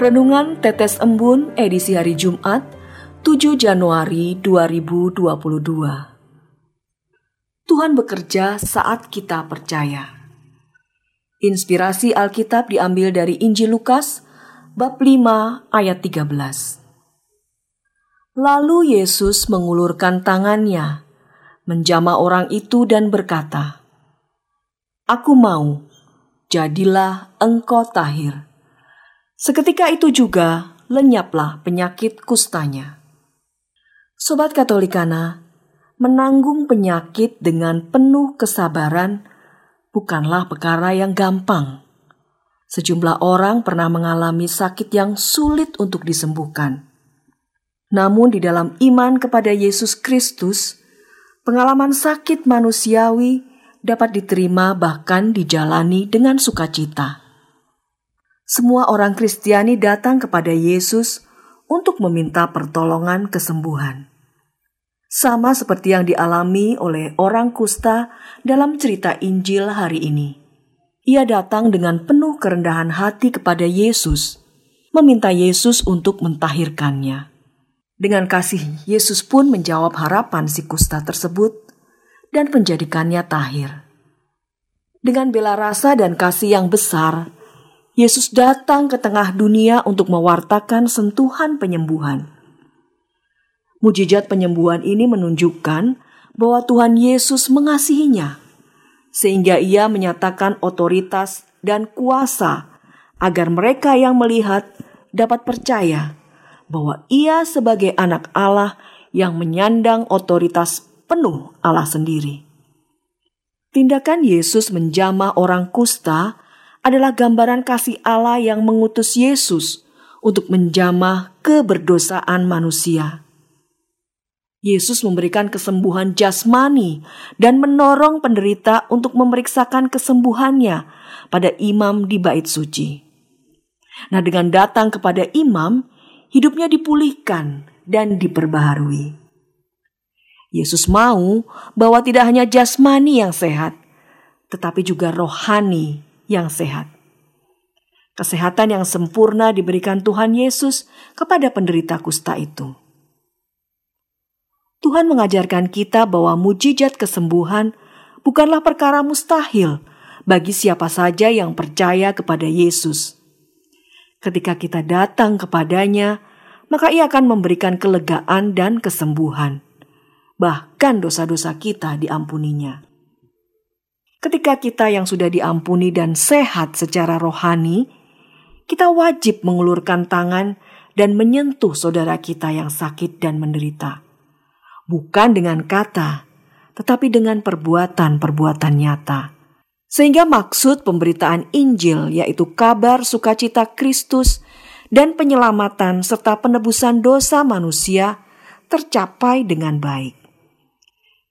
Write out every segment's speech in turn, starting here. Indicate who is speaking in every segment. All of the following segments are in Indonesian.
Speaker 1: Renungan Tetes Embun edisi hari Jumat 7 Januari 2022 Tuhan bekerja saat kita percaya. Inspirasi Alkitab diambil dari Injil Lukas bab 5 ayat 13 Lalu Yesus mengulurkan tangannya menjama orang itu dan berkata Aku mau jadilah engkau tahir Seketika itu juga lenyaplah penyakit kustanya. Sobat Katolikana, menanggung penyakit dengan penuh kesabaran bukanlah perkara yang gampang. Sejumlah orang pernah mengalami sakit yang sulit untuk disembuhkan. Namun di dalam iman kepada Yesus Kristus, pengalaman sakit manusiawi dapat diterima bahkan dijalani dengan sukacita semua orang Kristiani datang kepada Yesus untuk meminta pertolongan kesembuhan. Sama seperti yang dialami oleh orang kusta dalam cerita Injil hari ini. Ia datang dengan penuh kerendahan hati kepada Yesus, meminta Yesus untuk mentahirkannya. Dengan kasih, Yesus pun menjawab harapan si kusta tersebut dan menjadikannya tahir. Dengan bela rasa dan kasih yang besar, Yesus datang ke tengah dunia untuk mewartakan sentuhan penyembuhan. Mujizat penyembuhan ini menunjukkan bahwa Tuhan Yesus mengasihinya, sehingga Ia menyatakan otoritas dan kuasa agar mereka yang melihat dapat percaya bahwa Ia sebagai Anak Allah yang menyandang otoritas penuh Allah sendiri. Tindakan Yesus menjamah orang kusta adalah gambaran kasih Allah yang mengutus Yesus untuk menjamah keberdosaan manusia. Yesus memberikan kesembuhan jasmani dan menorong penderita untuk memeriksakan kesembuhannya pada imam di bait suci. Nah, dengan datang kepada imam, hidupnya dipulihkan dan diperbaharui. Yesus mau bahwa tidak hanya jasmani yang sehat, tetapi juga rohani yang sehat. Kesehatan yang sempurna diberikan Tuhan Yesus kepada penderita kusta itu. Tuhan mengajarkan kita bahwa mujizat kesembuhan bukanlah perkara mustahil bagi siapa saja yang percaya kepada Yesus. Ketika kita datang kepadanya, maka Ia akan memberikan kelegaan dan kesembuhan. Bahkan dosa-dosa kita diampuninya. Ketika kita yang sudah diampuni dan sehat secara rohani, kita wajib mengulurkan tangan dan menyentuh saudara kita yang sakit dan menderita. Bukan dengan kata, tetapi dengan perbuatan-perbuatan nyata. Sehingga maksud pemberitaan Injil yaitu kabar sukacita Kristus dan penyelamatan serta penebusan dosa manusia tercapai dengan baik.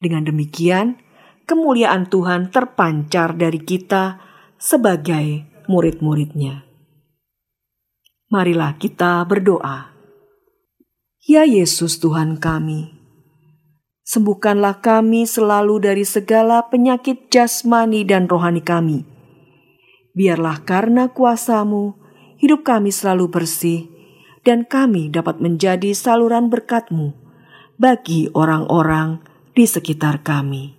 Speaker 1: Dengan demikian, kemuliaan Tuhan terpancar dari kita sebagai murid-muridnya. Marilah kita berdoa. Ya Yesus Tuhan kami, sembuhkanlah kami selalu dari segala penyakit jasmani dan rohani kami. Biarlah karena kuasamu, hidup kami selalu bersih, dan kami dapat menjadi saluran berkatmu bagi orang-orang di sekitar kami.